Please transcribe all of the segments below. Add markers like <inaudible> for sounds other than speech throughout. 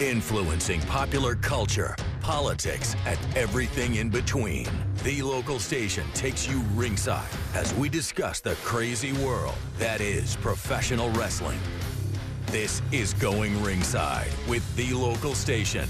influencing popular culture, politics, and everything in between. The local station takes you ringside as we discuss the crazy world that is professional wrestling. This is Going Ringside with the local station.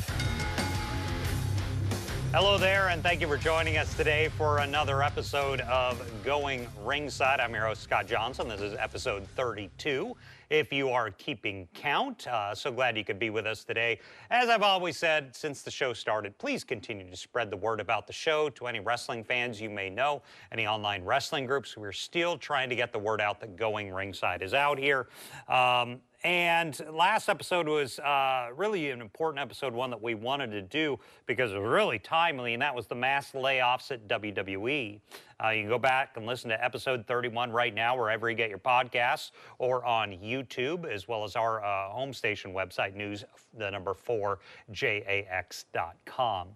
Hello there, and thank you for joining us today for another episode of Going Ringside. I'm your host, Scott Johnson. This is episode 32 if you are keeping count. Uh, so glad you could be with us today. As I've always said since the show started, please continue to spread the word about the show to any wrestling fans you may know, any online wrestling groups. We're still trying to get the word out that Going Ringside is out here. Um, and last episode was uh, really an important episode, one that we wanted to do because it was really timely, and that was the mass layoffs at WWE. Uh, you can go back and listen to episode 31 right now, wherever you get your podcasts, or on YouTube, as well as our uh, home station website, news, the number four, JAX.com.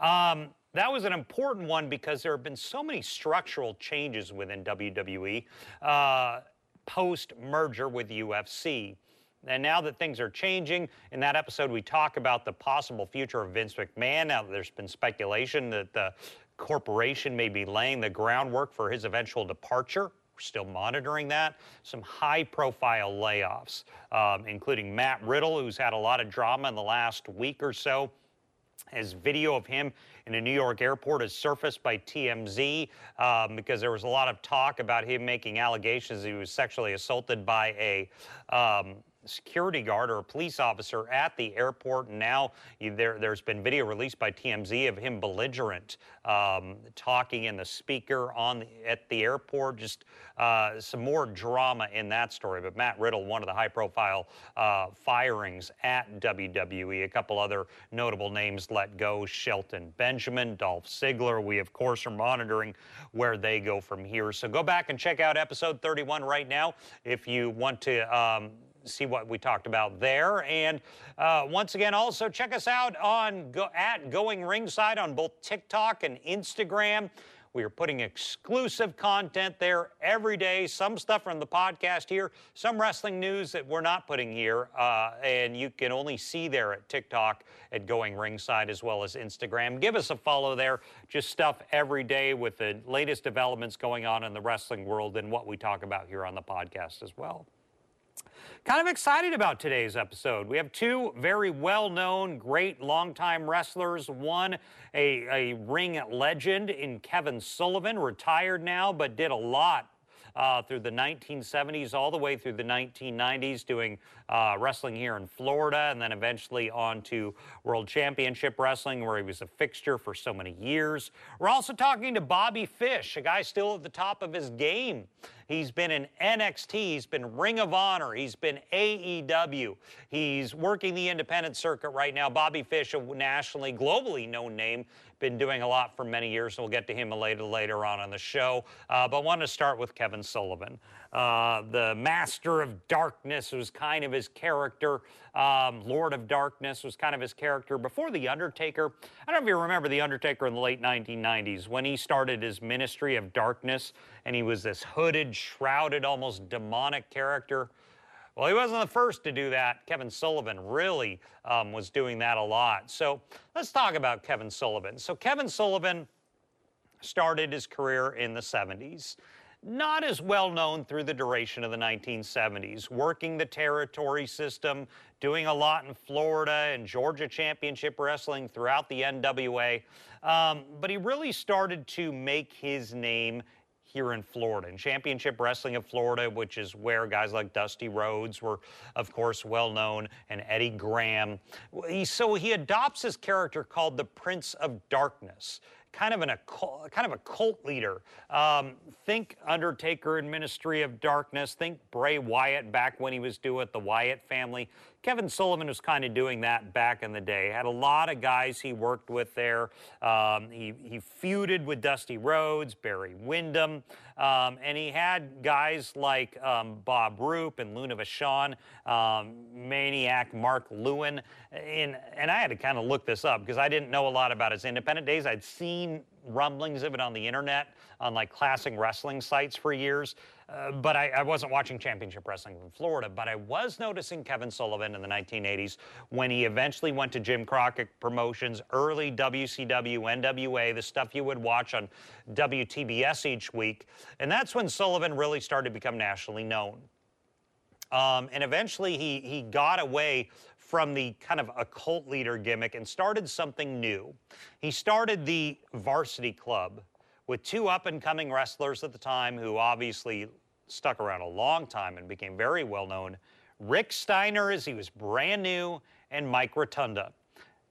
Um, that was an important one because there have been so many structural changes within WWE uh, post merger with UFC. And now that things are changing, in that episode, we talk about the possible future of Vince McMahon. Now, there's been speculation that the corporation may be laying the groundwork for his eventual departure. We're still monitoring that. Some high profile layoffs, um, including Matt Riddle, who's had a lot of drama in the last week or so. As video of him in a New York airport has surfaced by TMZ um, because there was a lot of talk about him making allegations he was sexually assaulted by a um, security guard or a police officer at the airport. And now there, has been video released by TMZ of him belligerent, um, talking in the speaker on the, at the airport. Just uh, some more drama in that story. But Matt Riddle, one of the high-profile uh, firings at WWE. A couple other notable names let go: Shelton Benjamin, Dolph Ziggler. We of course are monitoring where they go from here. So go back and check out episode 31 right now if you want to. Um, see what we talked about there. And uh, once again, also check us out on go, at Going Ringside on both TikTok and Instagram. We are putting exclusive content there every day. Some stuff from the podcast here, some wrestling news that we're not putting here, uh, and you can only see there at TikTok at Going Ringside as well as Instagram. Give us a follow there. Just stuff every day with the latest developments going on in the wrestling world and what we talk about here on the podcast as well. Kind of excited about today's episode. We have two very well known, great longtime wrestlers. One, a, a ring legend in Kevin Sullivan, retired now, but did a lot uh, through the 1970s all the way through the 1990s, doing uh, wrestling here in Florida, and then eventually on to World Championship Wrestling, where he was a fixture for so many years. We're also talking to Bobby Fish, a guy still at the top of his game. He's been in NXT, he's been Ring of Honor, he's been AEW, he's working the independent circuit right now. Bobby Fish, a nationally, globally known name, been doing a lot for many years. We'll get to him later later on on the show. Uh, but I want to start with Kevin Sullivan. Uh, the Master of Darkness was kind of his character. Um, Lord of Darkness was kind of his character before The Undertaker. I don't know if you remember The Undertaker in the late 1990s when he started his Ministry of Darkness and he was this hooded, shrouded, almost demonic character. Well, he wasn't the first to do that. Kevin Sullivan really um, was doing that a lot. So let's talk about Kevin Sullivan. So Kevin Sullivan started his career in the 70s. Not as well known through the duration of the 1970s, working the territory system, doing a lot in Florida and Georgia Championship Wrestling throughout the NWA. Um, but he really started to make his name here in Florida. And Championship Wrestling of Florida, which is where guys like Dusty Rhodes were, of course, well known, and Eddie Graham. He, so he adopts his character called the Prince of Darkness kind of an occult, kind of a cult leader. Um, think Undertaker and Ministry of Darkness. Think Bray Wyatt back when he was doing the Wyatt family. Kevin Sullivan was kind of doing that back in the day. Had a lot of guys he worked with there. Um, he, he feuded with Dusty Rhodes, Barry Windham, um, and he had guys like um, Bob Roop and Luna Vachon, um, Maniac Mark Lewin. And, and I had to kind of look this up because I didn't know a lot about his independent days. I'd seen rumblings of it on the internet on like classic wrestling sites for years. Uh, but I, I, wasn't watching championship wrestling from Florida. But I was noticing Kevin Sullivan in the 1980s when he eventually went to Jim Crockett Promotions, early WCW, NWA, the stuff you would watch on WTBS each week. And that's when Sullivan really started to become nationally known. Um, and eventually he, he got away from the kind of occult leader gimmick and started something new. He started the Varsity Club with two up and coming wrestlers at the time who obviously stuck around a long time and became very well known. Rick Steiner, as he was brand new, and Mike Rotunda.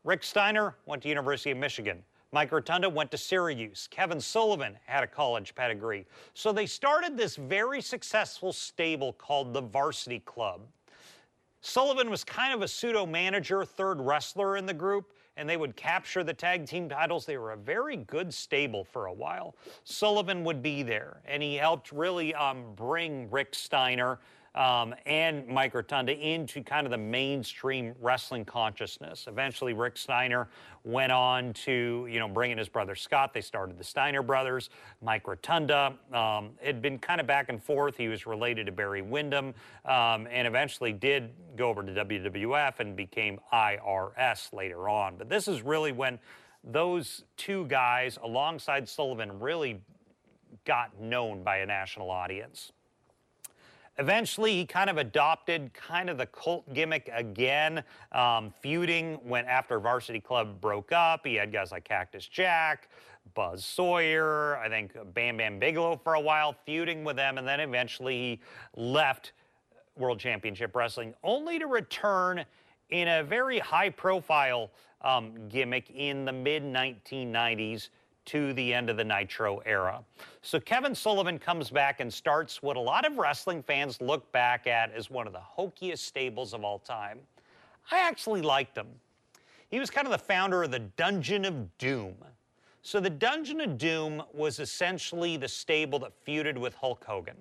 Rick Steiner went to University of Michigan. Mike Rotunda went to Syracuse. Kevin Sullivan had a college pedigree. So they started this very successful stable called the Varsity Club. Sullivan was kind of a pseudo manager, third wrestler in the group, and they would capture the tag team titles. They were a very good stable for a while. Sullivan would be there, and he helped really um, bring Rick Steiner um, and Mike Rotunda into kind of the mainstream wrestling consciousness. Eventually, Rick Steiner went on to, you know, bring in his brother Scott. They started the Steiner brothers. Mike Rotunda um, had been kind of back and forth. He was related to Barry Windham um, and eventually did go over to WWF and became IRS later on. But this is really when those two guys, alongside Sullivan, really got known by a national audience. Eventually, he kind of adopted kind of the cult gimmick again, um, feuding when after Varsity Club broke up. He had guys like Cactus Jack, Buzz Sawyer, I think Bam Bam Bigelow for a while, feuding with them, and then eventually he left World Championship Wrestling, only to return in a very high-profile um, gimmick in the mid 1990s to the end of the Nitro era. So Kevin Sullivan comes back and starts what a lot of wrestling fans look back at as one of the hokiest stables of all time. I actually liked him. He was kind of the founder of the Dungeon of Doom. So the Dungeon of Doom was essentially the stable that feuded with Hulk Hogan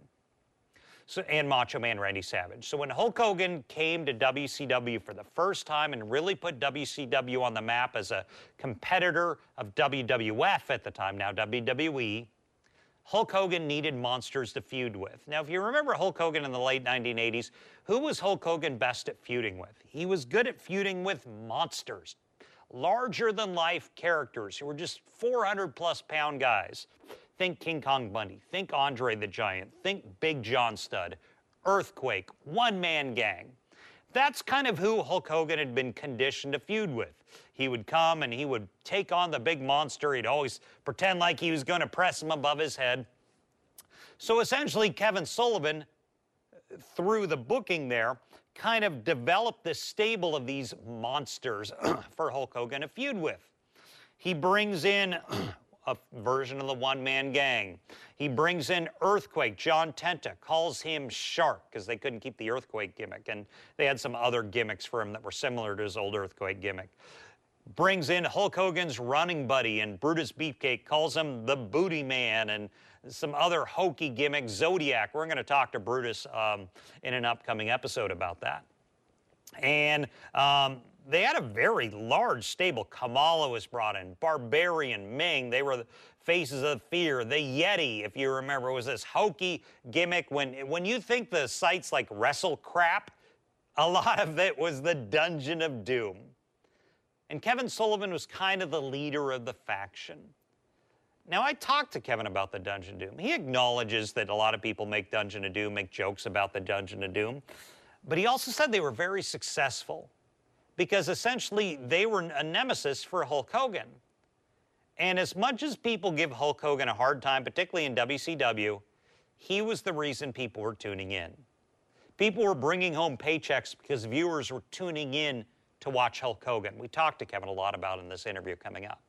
so, and Macho Man Randy Savage. So when Hulk Hogan came to WCW for the first time and really put WCW on the map as a competitor of WWF at the time, now WWE, Hulk Hogan needed monsters to feud with. Now, if you remember Hulk Hogan in the late 1980s, who was Hulk Hogan best at feuding with? He was good at feuding with monsters, larger than life characters who were just 400 plus pound guys. Think King Kong Bundy. Think Andre the Giant. Think Big John Studd. Earthquake. One man gang. That's kind of who Hulk Hogan had been conditioned to feud with. He would come and he would take on the big monster. He'd always pretend like he was going to press him above his head. So essentially, Kevin Sullivan, through the booking there, kind of developed this stable of these monsters <clears throat> for Hulk Hogan to feud with. He brings in <clears throat> a version of the one man gang. He brings in Earthquake. John Tenta calls him Shark because they couldn't keep the Earthquake gimmick. And they had some other gimmicks for him that were similar to his old Earthquake gimmick. Brings in Hulk Hogan's running buddy, and Brutus Beefcake calls him the Booty Man, and some other hokey gimmicks. Zodiac. We're going to talk to Brutus um, in an upcoming episode about that. And um, they had a very large stable. Kamala was brought in, Barbarian, Ming. They were the faces of fear. The Yeti, if you remember, was this hokey gimmick. When when you think the sites like Wrestle Crap, a lot of it was the Dungeon of Doom. And Kevin Sullivan was kind of the leader of the faction. Now, I talked to Kevin about the Dungeon of Doom. He acknowledges that a lot of people make Dungeon of Doom, make jokes about the Dungeon of Doom. But he also said they were very successful because essentially they were a nemesis for Hulk Hogan. And as much as people give Hulk Hogan a hard time, particularly in WCW, he was the reason people were tuning in. People were bringing home paychecks because viewers were tuning in to watch Hulk Hogan. We talked to Kevin a lot about in this interview coming up.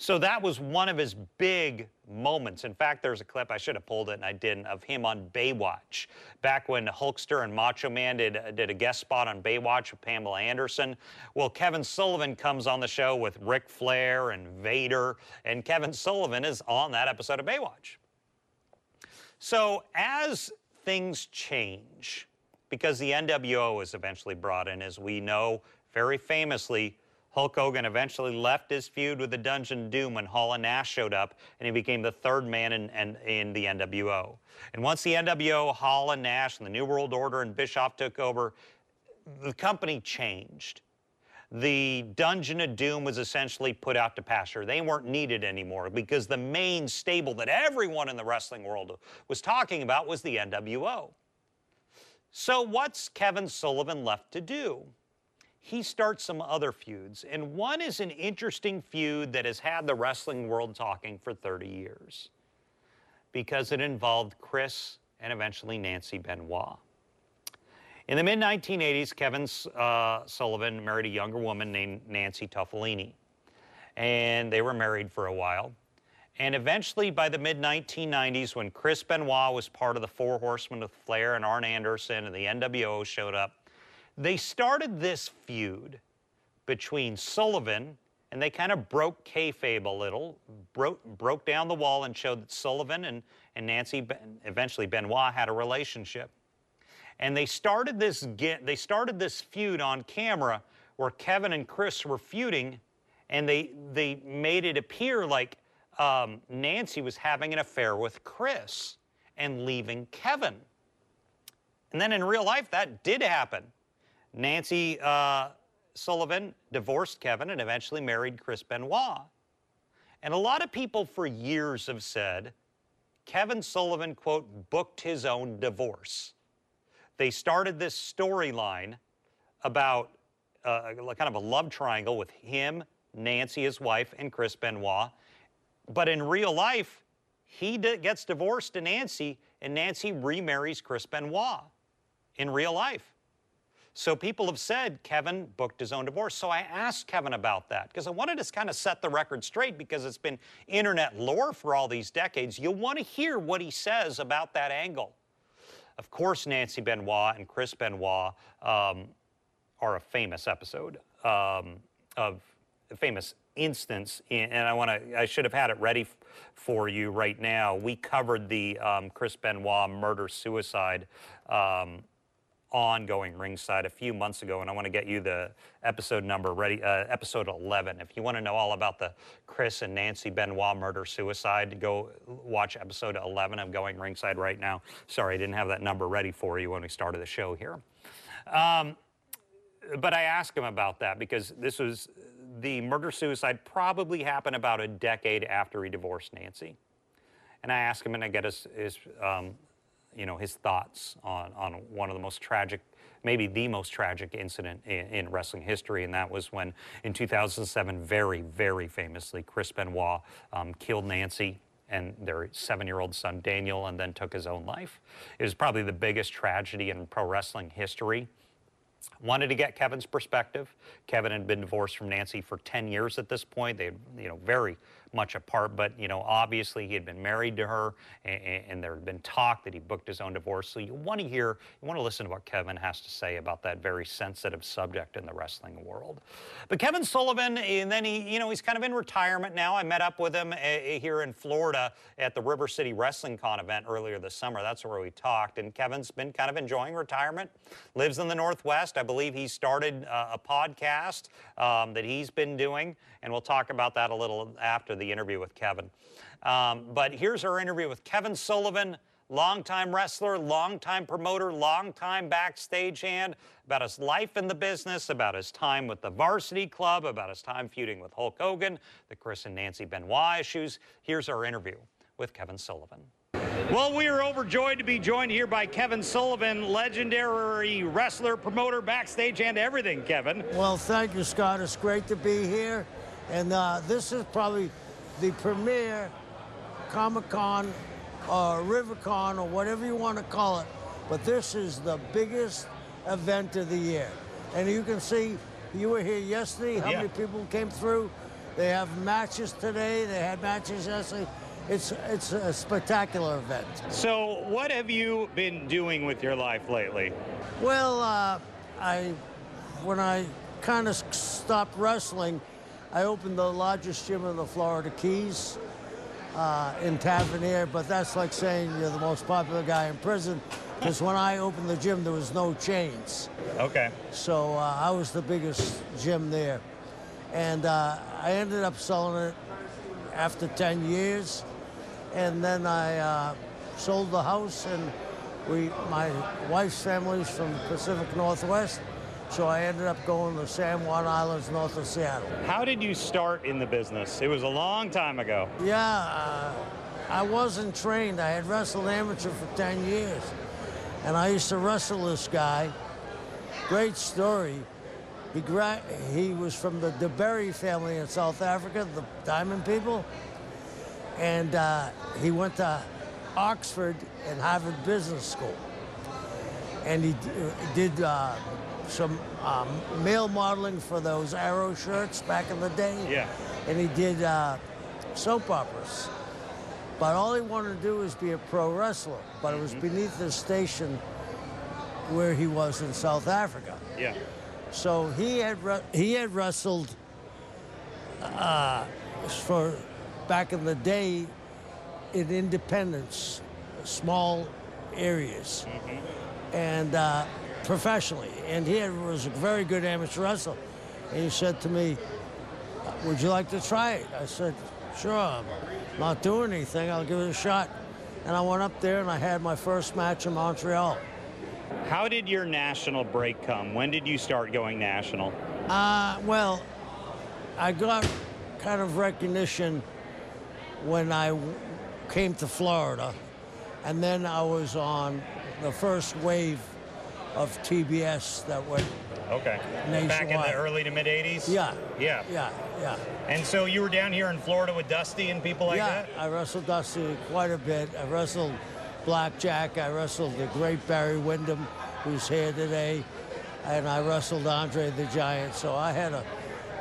So that was one of his big moments. In fact, there's a clip, I should have pulled it and I didn't, of him on Baywatch. Back when Hulkster and Macho Man did, uh, did a guest spot on Baywatch with Pamela Anderson. Well, Kevin Sullivan comes on the show with Ric Flair and Vader, and Kevin Sullivan is on that episode of Baywatch. So as things change, because the NWO is eventually brought in, as we know very famously, Hulk Hogan eventually left his feud with the Dungeon Doom when Hall and Nash showed up, and he became the third man in, in, in, the NWO. And once the NWO, Hall and Nash, and the New World Order and Bischoff took over, the company changed. The Dungeon of Doom was essentially put out to pasture. They weren't needed anymore because the main stable that everyone in the wrestling world was talking about was the NWO. So, what's Kevin Sullivan left to do? He starts some other feuds. And one is an interesting feud that has had the wrestling world talking for 30 years because it involved Chris and eventually Nancy Benoit. In the mid 1980s, Kevin uh, Sullivan married a younger woman named Nancy Toffoloni. And they were married for a while. And eventually, by the mid 1990s, when Chris Benoit was part of the Four Horsemen with Flair and Arn Anderson and the NWO showed up, they started this feud between Sullivan, and they kind of broke kayfabe a little, broke, broke down the wall and showed that Sullivan and, and Nancy, eventually Benoit, had a relationship. And they started this get, they started this feud on camera where Kevin and Chris were feuding, and they they made it appear like um, Nancy was having an affair with Chris and leaving Kevin. And then in real life, that did happen. Nancy uh, Sullivan divorced Kevin and eventually married Chris Benoit. And a lot of people for years have said Kevin Sullivan, quote, booked his own divorce. They started this storyline about uh, kind of a love triangle with him, Nancy, his wife, and Chris Benoit. But in real life, he gets divorced to Nancy, and Nancy remarries Chris Benoit in real life. So people have said Kevin booked his own divorce. So I asked Kevin about that because I wanted to kind of set the record straight because it's been internet lore for all these decades. You'll want to hear what he says about that angle. Of course, Nancy Benoit and Chris Benoit um, are a famous episode um, of a famous instance, in, and I want to. I should have had it ready f- for you right now. We covered the um, Chris Benoit murder suicide um, ongoing ringside a few months ago, and I want to get you the episode number ready, uh, episode 11. If you want to know all about the Chris and Nancy Benoit murder suicide, go watch episode 11 of Going Ringside right now. Sorry, I didn't have that number ready for you when we started the show here. Um, but I asked him about that because this was the murder suicide probably happened about a decade after he divorced Nancy. And I asked him, and I get his, his um, you know, his thoughts on, on one of the most tragic, maybe the most tragic incident in, in, wrestling history, and that was when in 2007, very, very famously, Chris Benoit um, killed Nancy and their seven-year-old son Daniel, and then took his own life. It was probably the biggest tragedy in pro wrestling history. Wanted to get Kevin's perspective. Kevin had been divorced from Nancy for 10 years at this point. They, you know, very much apart, but you know, obviously he had been married to her, and, and, there had been talk that he booked his own divorce. So you want to hear, you want to listen to what Kevin has to say about that very sensitive subject in the wrestling world. But Kevin Sullivan, and then he, you know, he's kind of in retirement now. I met up with him uh, here in Florida at the River City Wrestling Con event earlier this summer. That's where we talked, and Kevin's been kind of enjoying retirement. Lives in the Northwest. I believe he started uh, a podcast um, that he's been doing, and we'll talk about that a little after the interview with Kevin. Um, but here's our interview with Kevin Sullivan, longtime wrestler, longtime promoter, longtime backstage hand, about his life in the business, about his time with the varsity club, about his time feuding with Hulk Hogan, the Chris and Nancy Benoit issues. Here's our interview with Kevin Sullivan. Well, we are overjoyed to be joined here by Kevin Sullivan, legendary wrestler, promoter, backstage, and everything, Kevin. Well, thank you, Scott. It's great to be here. And uh, this is probably the premier Comic Con or RiverCon or whatever you want to call it. But this is the biggest event of the year. And you can see, you were here yesterday, how yeah. many people came through. They have matches today, they had matches yesterday. It's, it's a spectacular event. So what have you been doing with your life lately? Well, uh, I, when I kind of stopped wrestling, I opened the largest gym in the Florida Keys uh, in Tavernier, but that's like saying you're the most popular guy in prison. Because when I opened the gym, there was no chains. Okay. So uh, I was the biggest gym there. And uh, I ended up selling it after 10 years. And then I uh, sold the house, and we, my wife's family's from the Pacific Northwest. So I ended up going to San Juan Islands north of Seattle. How did you start in the business? It was a long time ago. Yeah, uh, I wasn't trained. I had wrestled amateur for 10 years. And I used to wrestle this guy. Great story. He, gra- he was from the DeBerry family in South Africa, the Diamond people. And uh, he went to Oxford and Harvard Business School. And he d- did uh, some um, male modeling for those Arrow shirts back in the day. Yeah. And he did uh, soap operas. But all he wanted to do was be a pro wrestler. But it was beneath the station where he was in South Africa. Yeah. So he had he had wrestled uh, for back in the day in independence, small areas, and uh, professionally. And he had, was a very good amateur wrestler. And he said to me, "Would you like to try it?" I said, "Sure. I'm not doing anything. I'll give it a shot." And I went up there and I had my first match in Montreal. How did your national break come? When did you start going national? Uh, well, I got kind of recognition when I came to Florida, and then I was on the first wave of TBS that went. Okay. Back in the early to mid 80s? Yeah. Yeah. Yeah, yeah. And so you were down here in Florida with Dusty and people like yeah, that? I wrestled Dusty quite a bit. I wrestled Blackjack. I wrestled the great Barry Windham, who's here today, and I wrestled Andre the Giant. So I had a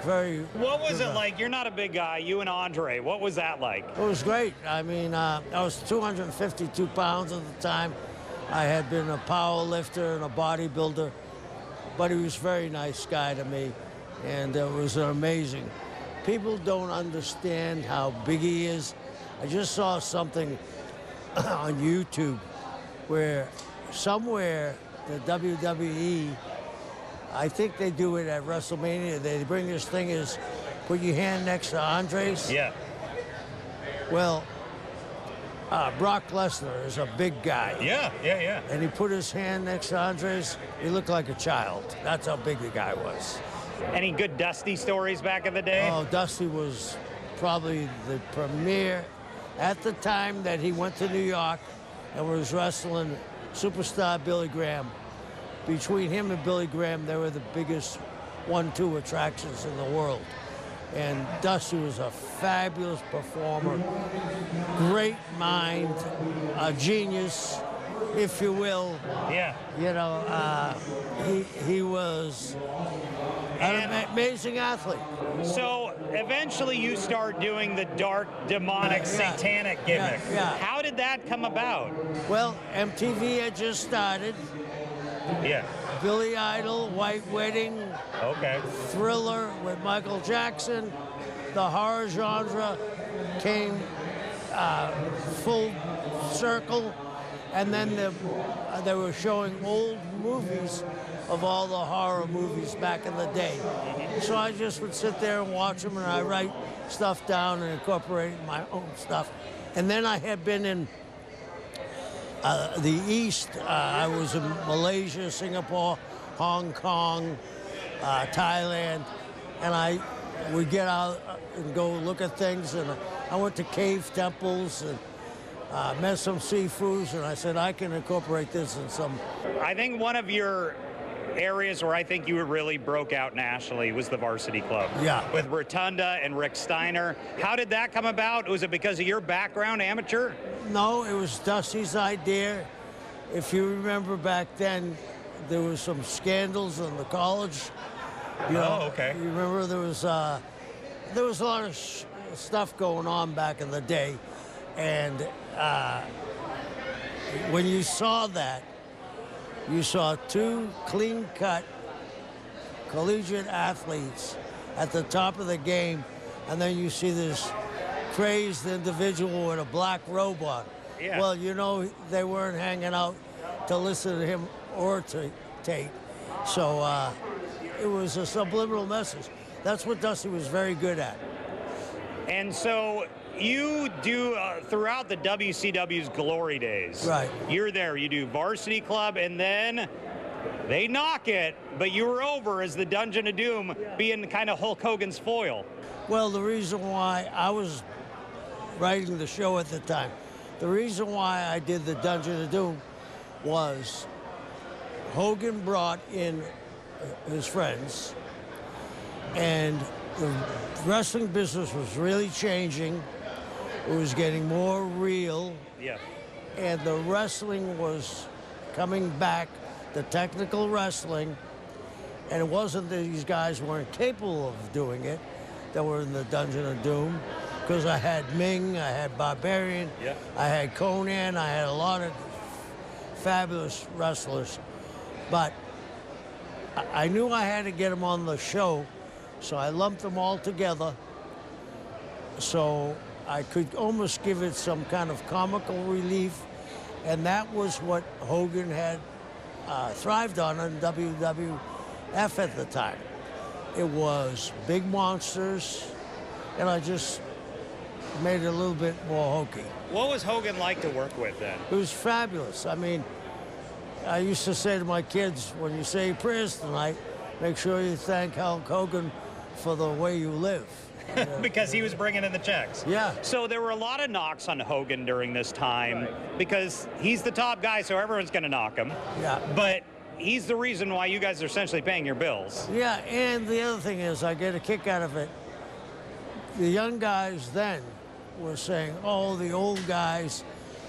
very. What was it like? You're not a big guy, you and Andre. What was that like? It was great. I mean, uh, I was 252 pounds at the time. I had been a power lifter and a bodybuilder, but he was a very nice guy to me, and it was amazing. People don't understand how big he is. I just saw something <coughs> on YouTube where somewhere the WWE, I think they do it at WrestleMania. They bring this thing is put your hand next to Andre's. Yeah. Well, uh, Brock Lesnar is a big guy. Yeah, yeah, yeah. And he put his hand next to Andres. He looked like a child. That's how big the guy was. Any good Dusty stories back in the day? Oh, Dusty was probably the premier at the time that he went to New York and was wrestling superstar Billy Graham. Between him and Billy Graham, they were the biggest one-two attractions in the world. And Dusty was a fabulous performer, great mind, a genius, if you will. yeah. You know, uh, he, he was an And- ama- amazing athlete. So eventually you start doing the dark, demonic, Yeah. satanic Yeah, gimmick. yeah. How did that come about? Well, MTV had just started. Yeah. Billy Idol, White Wedding, Okay. Thriller with Michael Jackson. The horror genre came uh, full circle, and then the, uh, they were showing old movies of all the horror movies back in the day. So I just would sit there and watch them, and I write stuff down and incorporate my own stuff. And then I had been in uh, the East. Uh, I was in Malaysia, Singapore, Hong Kong, uh, Thailand, and I would get out and go look at things. And I went to cave temples and uh, met some seafoods, and I said I can incorporate this in some. I think one of your areas where I think you really broke out nationally was the Varsity Club. Yeah. With Rotunda and Rick Steiner. How did that come about? Was it because of your background, amateur? No, it was Dusty's idea. If you remember back then, there was some scandals in the college. You Oh, okay. You remember there was uh, there was a lot of sh- stuff going on back in the day, and uh, when you saw that, you saw two clean-cut collegiate athletes at the top of the game, and then you see this crazed individual with a black robe on. Yeah. Well, you know they weren't hanging out to listen to him or to Tate, so uh, it was a subliminal message. That's what Dusty was very good at. And so you do uh, throughout the WCW's glory days. Right. You're there. You do Varsity Club, and then they knock it, but you were over as the Dungeon of Doom, being kind of Hulk Hogan's foil. Well, the reason why I was writing the show at the time, the reason why I did the Dungeon of Doom was Hogan brought in uh, his friends, and the wrestling business was really changing. It was getting more real, Yeah. and the wrestling was coming back, the technical wrestling. And it wasn't that these guys weren't capable of doing it that were in the Dungeon of Doom, because I had Ming, I had Barbarian, Yeah. I had Conan, I had a lot of fabulous wrestlers. But I- I knew I had to get them on the show, so I lumped them all together so I could almost give it some kind of comical relief. And that was what Hogan had uh, thrived on in WWF at the time. It was big monsters, and I just made it a little bit more hokey. What was Hogan like to work with then? It was fabulous. I mean, I used to say to my kids, when you say prayers tonight, make sure you thank Hulk Hogan for the way you live. <laughs> because he was bringing in the checks. Yeah. So there were a lot of knocks on Hogan during this time because he's the top guy, so everyone's going to knock him. Yeah. But he's the reason why you guys are essentially paying your bills. Yeah, and the other thing is, I get a kick out of it. The young guys then were saying, oh, the old guys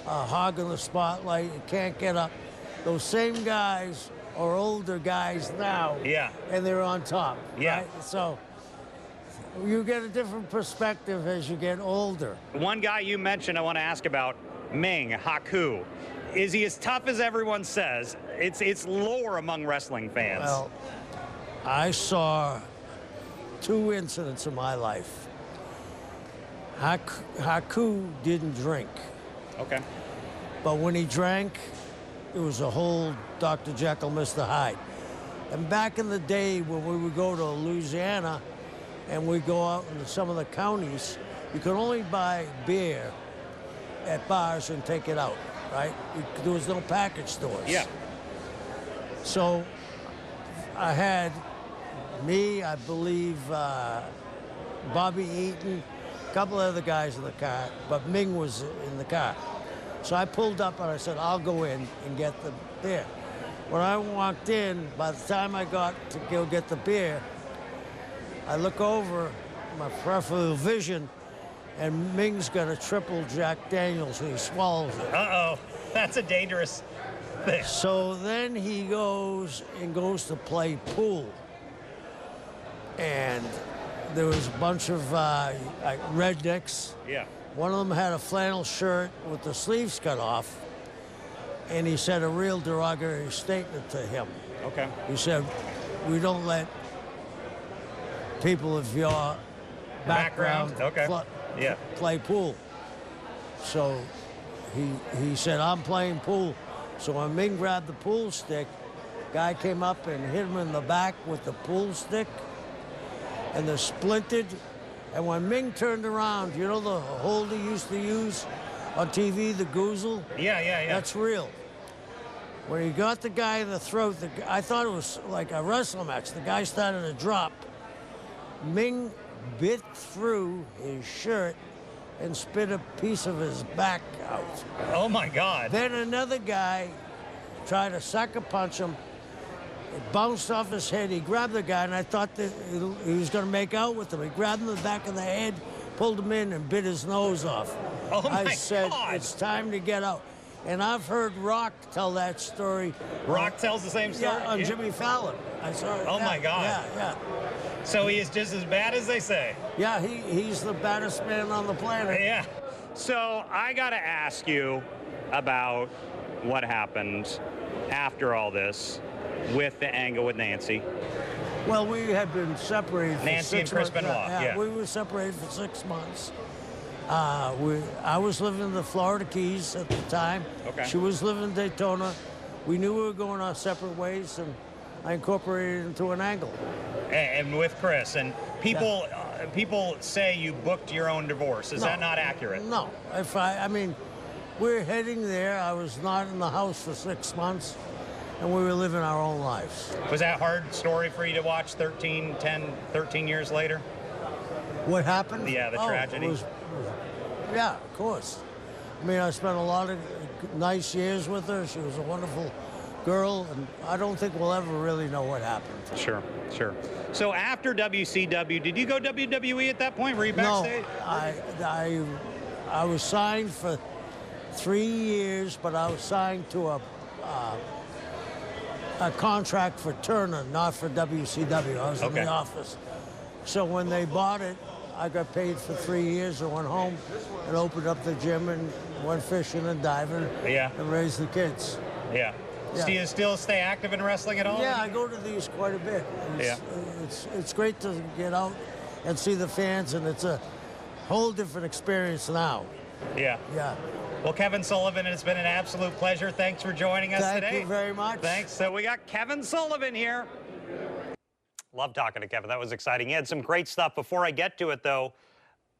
are hogging the spotlight, you can't get up. Those same guys are older guys now. Yeah. And they're on top. Yeah. Right? So you get a different perspective as you get older. One guy you mentioned I want to ask about, Ming Haku. Is he as tough as everyone says? It's it's lore among wrestling fans. Well, I saw two incidents in my life. Haku, Haku didn't drink. okay. But when he drank, it was a whole Dr. Jekyll, Mr. Hyde. And back in the day when we would go to Louisiana and we'd go out into some of the counties, you could only buy beer at bars and take it out, right? There was no package stores. Yeah. So I had me, I believe, uh, Bobby Eaton, a couple other guys in the car, but Ming was in the car. So I pulled up and I said, I'll go in and get the beer. When I walked in, by the time I got to go get the beer, I look over my peripheral vision, and Ming's got a triple Jack Daniels, and he swallows it. Uh oh. <laughs> That's a dangerous thing. So then he goes and goes to play pool. And there was a bunch of uh, like rednecks. Yeah. One of them had a flannel shirt with the sleeves cut off. And he said a real derogatory statement to him. Okay. He said, We don't let people of your background, Background, okay. Yeah. play pool. So he he said, I'm playing pool. So when Ming grabbed the pool stick, guy came up and hit him in the back with the pool stick, and they splintered. And when Ming turned around, you know the hold he used to use on TV, the goozle? Yeah, yeah, yeah. That's real. When he got the guy in the throat, the, I thought it was like a wrestling match. The guy started to drop. Ming bit through his shirt and spit a piece of his back out. oh my God. Then another guy tried to sucker punch him. It bounced off his head. He grabbed the guy, and I thought that he was going to make out with him. He grabbed him in the back of the head, pulled him in, and bit his nose off. Oh, my I said, God. it's time to get out. And I've heard Rock tell that story. Rock tells the same story. Yeah, on Yeah. Jimmy Fallon. I saw it. Oh, yeah, my God. Yeah, yeah. So he is just as bad as they say. Yeah, he, he's the baddest man on the planet. <laughs> Yeah. So I got to ask you about what happened after all this with the angle with Nancy. Well, we had been separated for Nancy and Chris months. Benoit, yeah. we were separated for six months. Uh, we, I was living in the Florida Keys at the time. Okay. She was living in Daytona. We knew we were going our separate ways, and I incorporated it into an angle. And, and with Chris. And People, uh, people say you booked your own divorce. Is No. that not accurate? No, if I, I mean, we're heading there. I was not in the house for six months, and we were living our own lives. Was that a hard story for you to watch 13, 10, 13 years later? What happened? Yeah, the Oh, it tragedy. was- yeah, of course. I mean, I spent a lot of nice years with her. She was a wonderful girl, and I don't think we'll ever really know what happened. Sure, sure. So after WCW, did you go WWE at that point? Were you backstage? No, I, I, I was signed for three years, but I was signed to a, uh, a contract for Turner, not for WCW. I was in the office. So when they bought it, I got paid for three years. I went home and opened up the gym and went fishing and diving Yeah. and raised the kids. Yeah. Yeah. Do you still stay active in wrestling at all? Yeah, I go to these quite a bit. It's, Yeah. it's, it's great to get out and see the fans, and it's a whole different experience now. Yeah. Yeah. Well, Kevin Sullivan, it's been an absolute pleasure. Thanks for joining us Thank today. Thank you very much. Thanks. So we got Kevin Sullivan here. Love talking to Kevin. That was exciting. He had some great stuff. Before I get to it, though,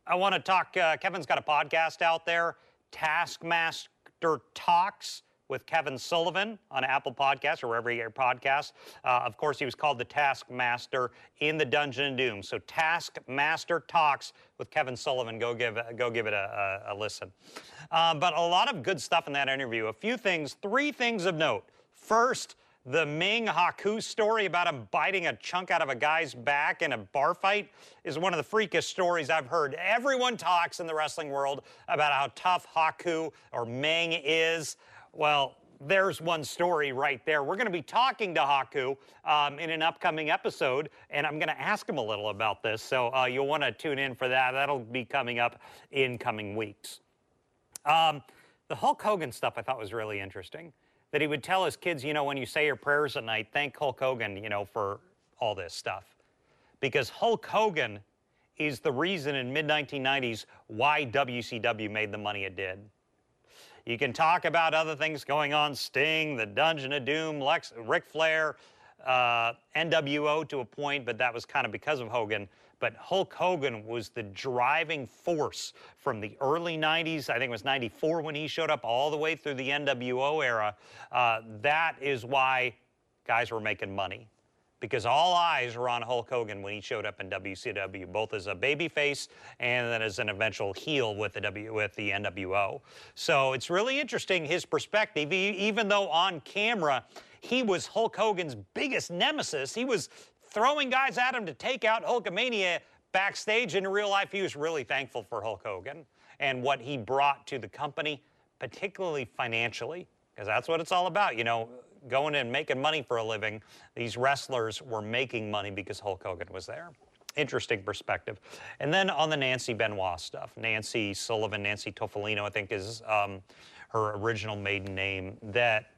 I want to talk. Uh, Kevin's got a podcast out there, Taskmaster Talks with Kevin Sullivan on Apple Podcasts or wherever you get your podcasts. Uh, of course, he was called the Taskmaster in the Dungeon of Doom. So Taskmaster Talks with Kevin Sullivan. Go give go give it a, a, a listen. Uh, but a lot of good stuff in that interview. A few things, three things of note. First, the Ming Haku story about him biting a chunk out of a guy's back in a bar fight is one of the freakiest stories I've heard. Everyone talks in the wrestling world about how tough Haku or Ming is. Well, there's one story right there. We're going to be talking to Haku um, in an upcoming episode, and I'm going to ask him a little about this. So uh, you'll want to tune in for that. That'll be coming up in coming weeks. Um, the Hulk Hogan stuff I thought was really interesting. That he would tell his kids, you know, when you say your prayers at night, thank Hulk Hogan, you know, for all this stuff. Because Hulk Hogan is the reason in mid 1990s why WCW made the money it did. You can talk about other things going on Sting, the Dungeon of Doom, Lex, Ric Flair, uh, NWO to a point, but that was kind of because of Hogan. But Hulk Hogan was the driving force from the early 90s. I think it was 94 when he showed up, all the way through the NWO era. Uh, that is why guys were making money because all eyes were on Hulk Hogan when he showed up in WCW, both as a babyface and then as an eventual heel with the W with the NWO. So it's really interesting his perspective. E- even though on camera he was Hulk Hogan's biggest nemesis, he was throwing guys at him to take out Hulkamania. Backstage in real life, he was really thankful for Hulk Hogan and what he brought to the company, particularly financially because that's what it's all about. You know, going in making money for a living. These wrestlers were making money because Hulk Hogan was there. Interesting perspective. And then on the Nancy Benoit stuff, Nancy Sullivan, Nancy Tofolino, I think is um, her original maiden name, that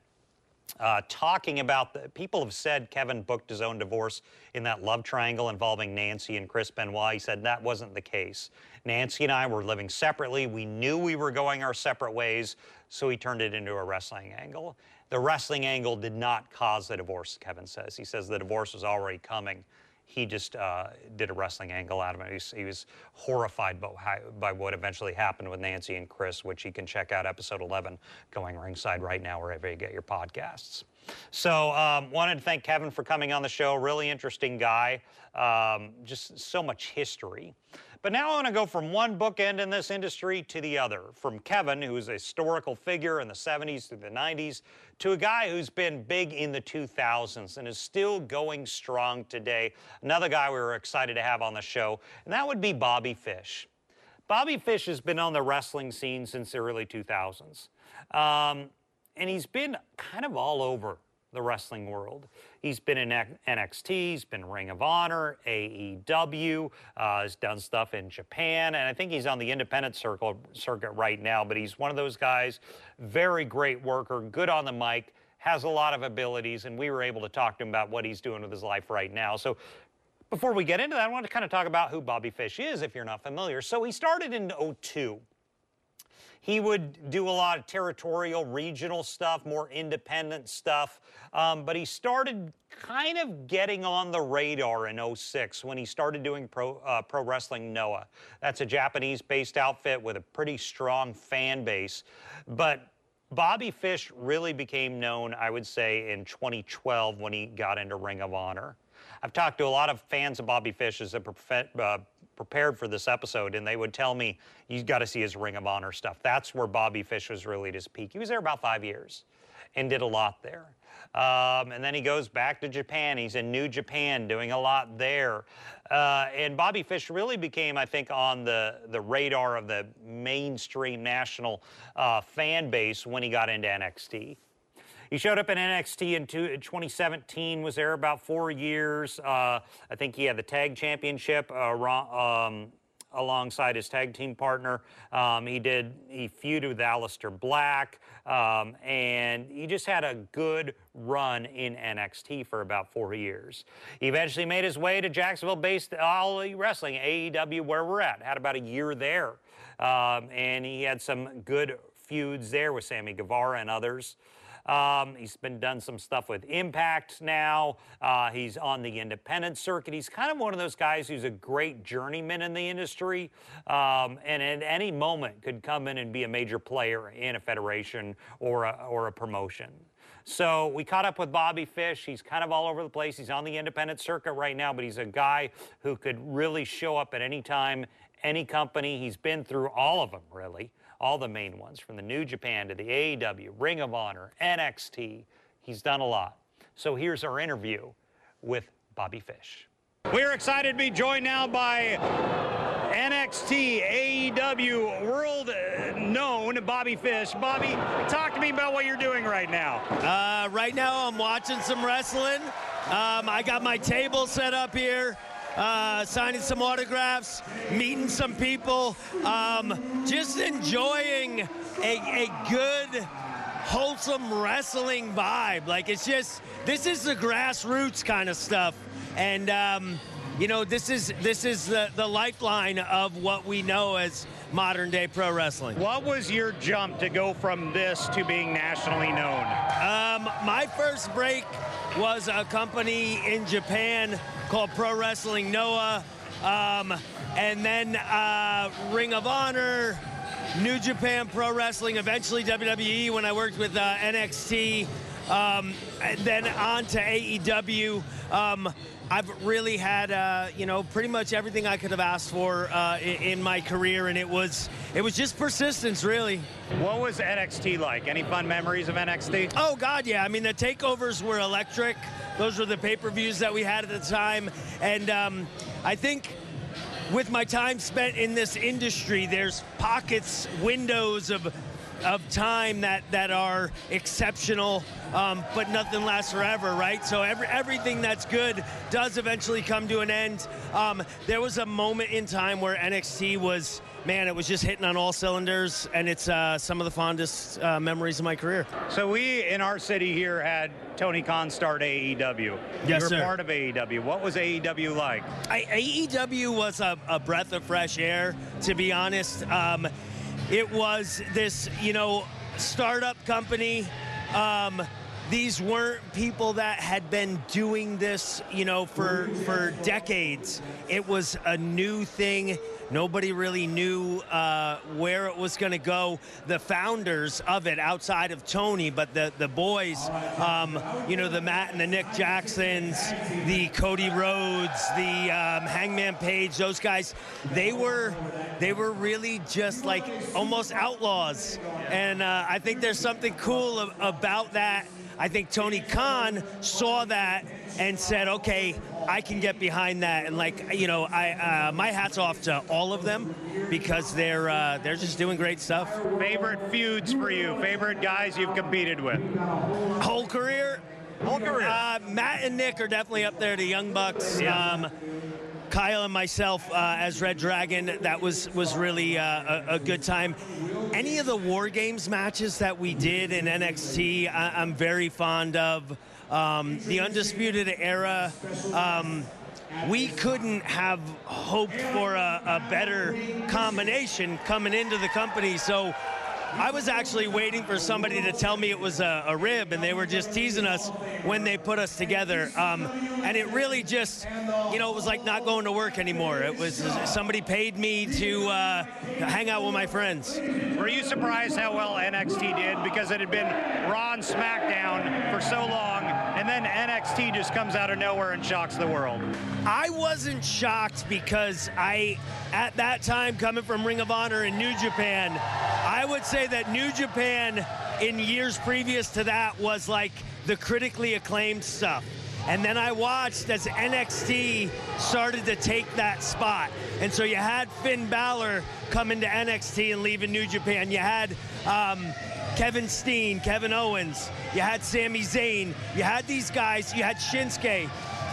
uh, talking about the people have said Kevin booked his own divorce in that love triangle involving Nancy and Chris Benoit. He said that wasn't the case. Nancy and I were living separately. We knew we were going our separate ways, so he turned it into a wrestling angle. The wrestling angle did not cause the divorce, Kevin says. He says the divorce was already coming. He just uh, did a wrestling angle out of it. He was, he was horrified by, by what eventually happened with Nancy and Chris, which you can check out episode 11 going ringside right now wherever you get your podcasts. So, um, wanted to thank Kevin for coming on the show. Really interesting guy. Um, just so much history. But now I want to go from one bookend in this industry to the other. From Kevin, who's a historical figure in the 70s through the 90s, to a guy who's been big in the 2000s and is still going strong today. Another guy we were excited to have on the show, and that would be Bobby Fish. Bobby Fish has been on the wrestling scene since the early 2000s. Um, and he's been kind of all over the wrestling world. He's been in NXT, he's been Ring of Honor, AEW, uh, has done stuff in Japan, and I think he's on the independent circle, circuit right now. But he's one of those guys, very great worker, good on the mic, has a lot of abilities, and we were able to talk to him about what he's doing with his life right now. So before we get into that, I want to kind of talk about who Bobby Fish is if you're not familiar. So he started in 02. He would do a lot of territorial, regional stuff, more independent stuff. Um, but he started kind of getting on the radar in 06 when he started doing Pro, uh, Pro Wrestling Noah. That's a Japanese based outfit with a pretty strong fan base. But Bobby Fish really became known, I would say, in 2012 when he got into Ring of Honor. I've talked to a lot of fans of Bobby Fish as a uh, prepared for this episode, and they would tell me, you got to see his Ring of Honor stuff. That's where Bobby Fish was really at his peak. He was there about five years and did a lot there. Um, and then he goes back to Japan. He's in New Japan doing a lot there. Uh, and Bobby Fish really became, I think, on the, the radar of the mainstream national uh, fan base when he got into NXT. He showed up in NXT in, two, 2017, was there about four years. Uh, I think he had the tag championship uh, um, alongside his tag team partner. Um, he did, he feuded with Aleister Black, um, and he just had a good run in NXT for about four years. He eventually made his way to Jacksonville based All Wrestling, AEW, where we're at. Had about a year there, um, and he had some good feuds there with Sammy Guevara and others. Um, he's been done some stuff with Impact now. Uh, he's on the independent circuit. He's kind of one of those guys who's a great journeyman in the industry, um, and at any moment could come in and be a major player in a federation or a, or a promotion. So we caught up with Bobby Fish. He's kind of all over the place. He's on the independent circuit right now, but he's a guy who could really show up at any time, any company. He's been through all of them, really all the main ones, from the New Japan to the AEW, Ring of Honor, NXT. He's done a lot. So here's our interview with Bobby Fish. We're excited to be joined now by NXT AEW world known Bobby Fish. Bobby, talk to me about what you're doing right now. Uh, right now, I'm watching some wrestling. Um, I got my table set up here uh, signing some autographs, meeting some people, um, just enjoying a, a good wholesome wrestling vibe. Like it's just this is the grassroots kind of stuff, and um, you know this is this is the, the lifeline of what we know as modern day pro wrestling. What was your jump to go from this to being nationally known? Um, my first break was a company in Japan called Pro Wrestling Noah, um, and then uh, Ring of Honor, New Japan Pro Wrestling, eventually WWE when I worked with uh, NXT, um, and then on to AEW. Um, I've really had, uh, you know, pretty much everything I could have asked for uh, in, in, my career, and it was it was just persistence, really. What was NXT like? Any fun memories of NXT? Oh God, yeah. I mean, the takeovers were electric. Those were the pay-per-views that we had at the time, and um, I think with my time spent in this industry, there's pockets, windows of of time that that are exceptional, um, but nothing lasts forever, right? So every everything that's good does eventually come to an end. Um, there was a moment in time where NXT was. Man, it was just hitting on all cylinders, and it's uh, some of the fondest uh, memories of my career. So we in our city here had Tony Khan start AEW. Yes, you were sir. part of AEW. What was AEW like? I, AEW was a, a, breath of fresh air, to be honest. Um, it was this, you know, startup company. Um, these weren't people that had been doing this, you know, for for decades. It was a new thing. Nobody really knew uh, where it was going to go. The founders of it, outside of Tony, but the the boys, um, you know, the Matt and the Nick Jacksons, the Cody Rhodes, the um, Hangman Page, those guys, they were they were really just like almost outlaws. And uh, I think there's something cool about that. I think Tony Khan saw that and said, okay, I can get behind that. And like, you know, I uh, my hat's off to all of them because they're uh, they're just doing great stuff. Favorite feuds for you? Favorite guys you've competed with? Whole career. Whole career. Uh, Matt and Nick are definitely up there. The Young Bucks. Yeah. Um, Kyle and myself uh, as Red Dragon, that was was really uh, a, a, good time. Any of the War Games matches that we did in NXT, I, am very fond of. Um, the Undisputed Era. Um, we couldn't have hoped for a, a, better combination coming into the company. So I was actually waiting for somebody to tell me it was a, a rib, and they were just teasing us when they put us together. Um, and it really just, you know, it was like not going to work anymore. It was somebody paid me to uh, hang out with my friends. Were you surprised how well NXT did because it had been Raw and SmackDown for so long, and then NXT just comes out of nowhere and shocks the world? I wasn't shocked because I, at that time, coming from Ring of Honor in New Japan, I would say that New Japan in years previous to that was like the critically acclaimed stuff. And then I watched as NXT started to take that spot. And so you had Finn Balor come into NXT and leave in New Japan. You had um, Kevin Steen, Kevin Owens. You had Sami Zayn. You had these guys. You had Shinsuke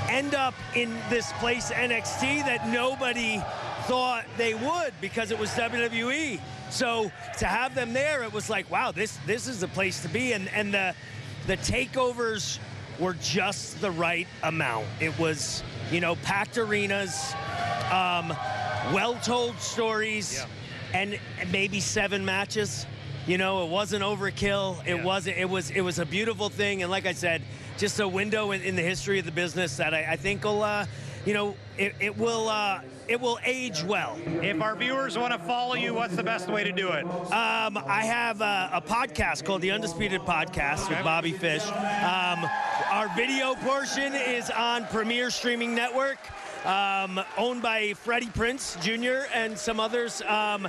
end up in this place NXT that nobody thought they would because it was WWE. So to have them there, it was like, wow, this this is the place to be. And and the the takeovers were just the right amount. It was, you know, packed arenas, um, well-told stories, yeah. and maybe seven matches. You know, it wasn't overkill. It yeah. wasn't. It was. It was a beautiful thing. And like I said, just a window in, in the history of the business that I, I think will, uh, you know, it, it will. Uh, it will age well. If our viewers want to follow you, what's the best way to do it? Um, I have a, a, podcast called The Undisputed Podcast okay. with Bobby Fish. Um, our video portion is on Premier Streaming Network, um, owned by Freddie Prinze Jr. and some others. Um,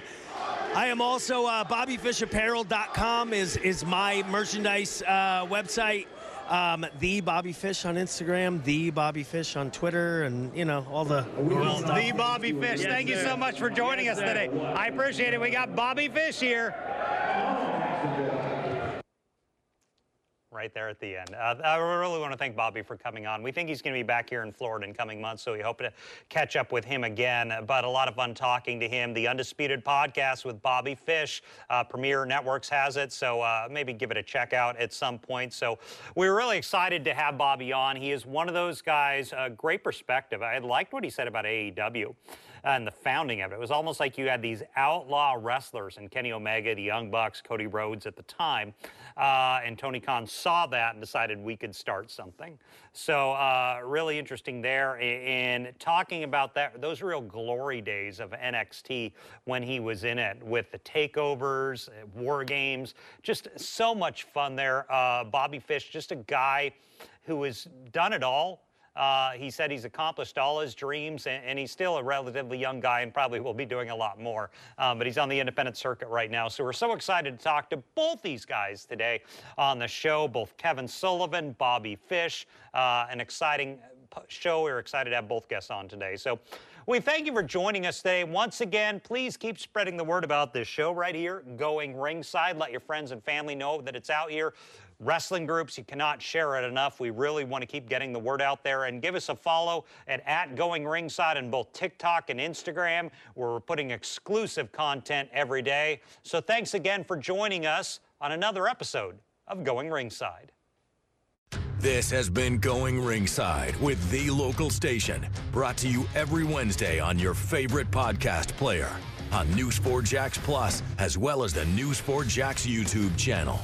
I am also uh, BobbyFishApparel.com is is my merchandise uh, website. Um, the Bobby Fish on Instagram, the Bobby Fish on Twitter, and you know all the. Well, the Bobby Fish. Yes, Thank sir. you so much for joining yes, us today. I appreciate it. We got Bobby Fish here. Right there at the end. Uh, I really want to thank Bobby for coming on. We think he's going to be back here in Florida in coming months, so we hope to catch up with him again. But a lot of fun talking to him. The Undisputed Podcast with Bobby Fish, uh, Premier Networks has it, so uh, maybe give it a check out at some point. So we're really excited to have Bobby on. He is one of those guys, uh, great perspective. I liked what he said about AEW and the founding of it. It was almost like you had these outlaw wrestlers and Kenny Omega, the Young Bucks, Cody Rhodes at the time. Uh, and Tony Khan saw that and decided we could start something. So uh, really interesting there. And talking about that, those real glory days of NXT when he was in it with the takeovers, war games, just so much fun there. Uh, Bobby Fish, just a guy who has done it all uh, he said he's accomplished all his dreams, and, and, he's still a relatively young guy and probably will be doing a lot more. Um, but he's on the independent circuit right now. So we're so excited to talk to both these guys today on the show, both Kevin Sullivan, Bobby Fish. Uh, an exciting show. We're excited to have both guests on today. So we thank you for joining us today. Once again, please keep spreading the word about this show right here, Going Ringside. Let your friends and family know that it's out here wrestling groups. You cannot share it enough. We really want to keep getting the word out there and give us a follow at, at Going Ringside on both TikTok and Instagram, where we're putting exclusive content every day. So thanks again for joining us on another episode of Going Ringside. This has been Going Ringside with the local station, brought to you every Wednesday on your favorite podcast player, on News 4 Jax Plus, as well as the News 4 Jax YouTube channel.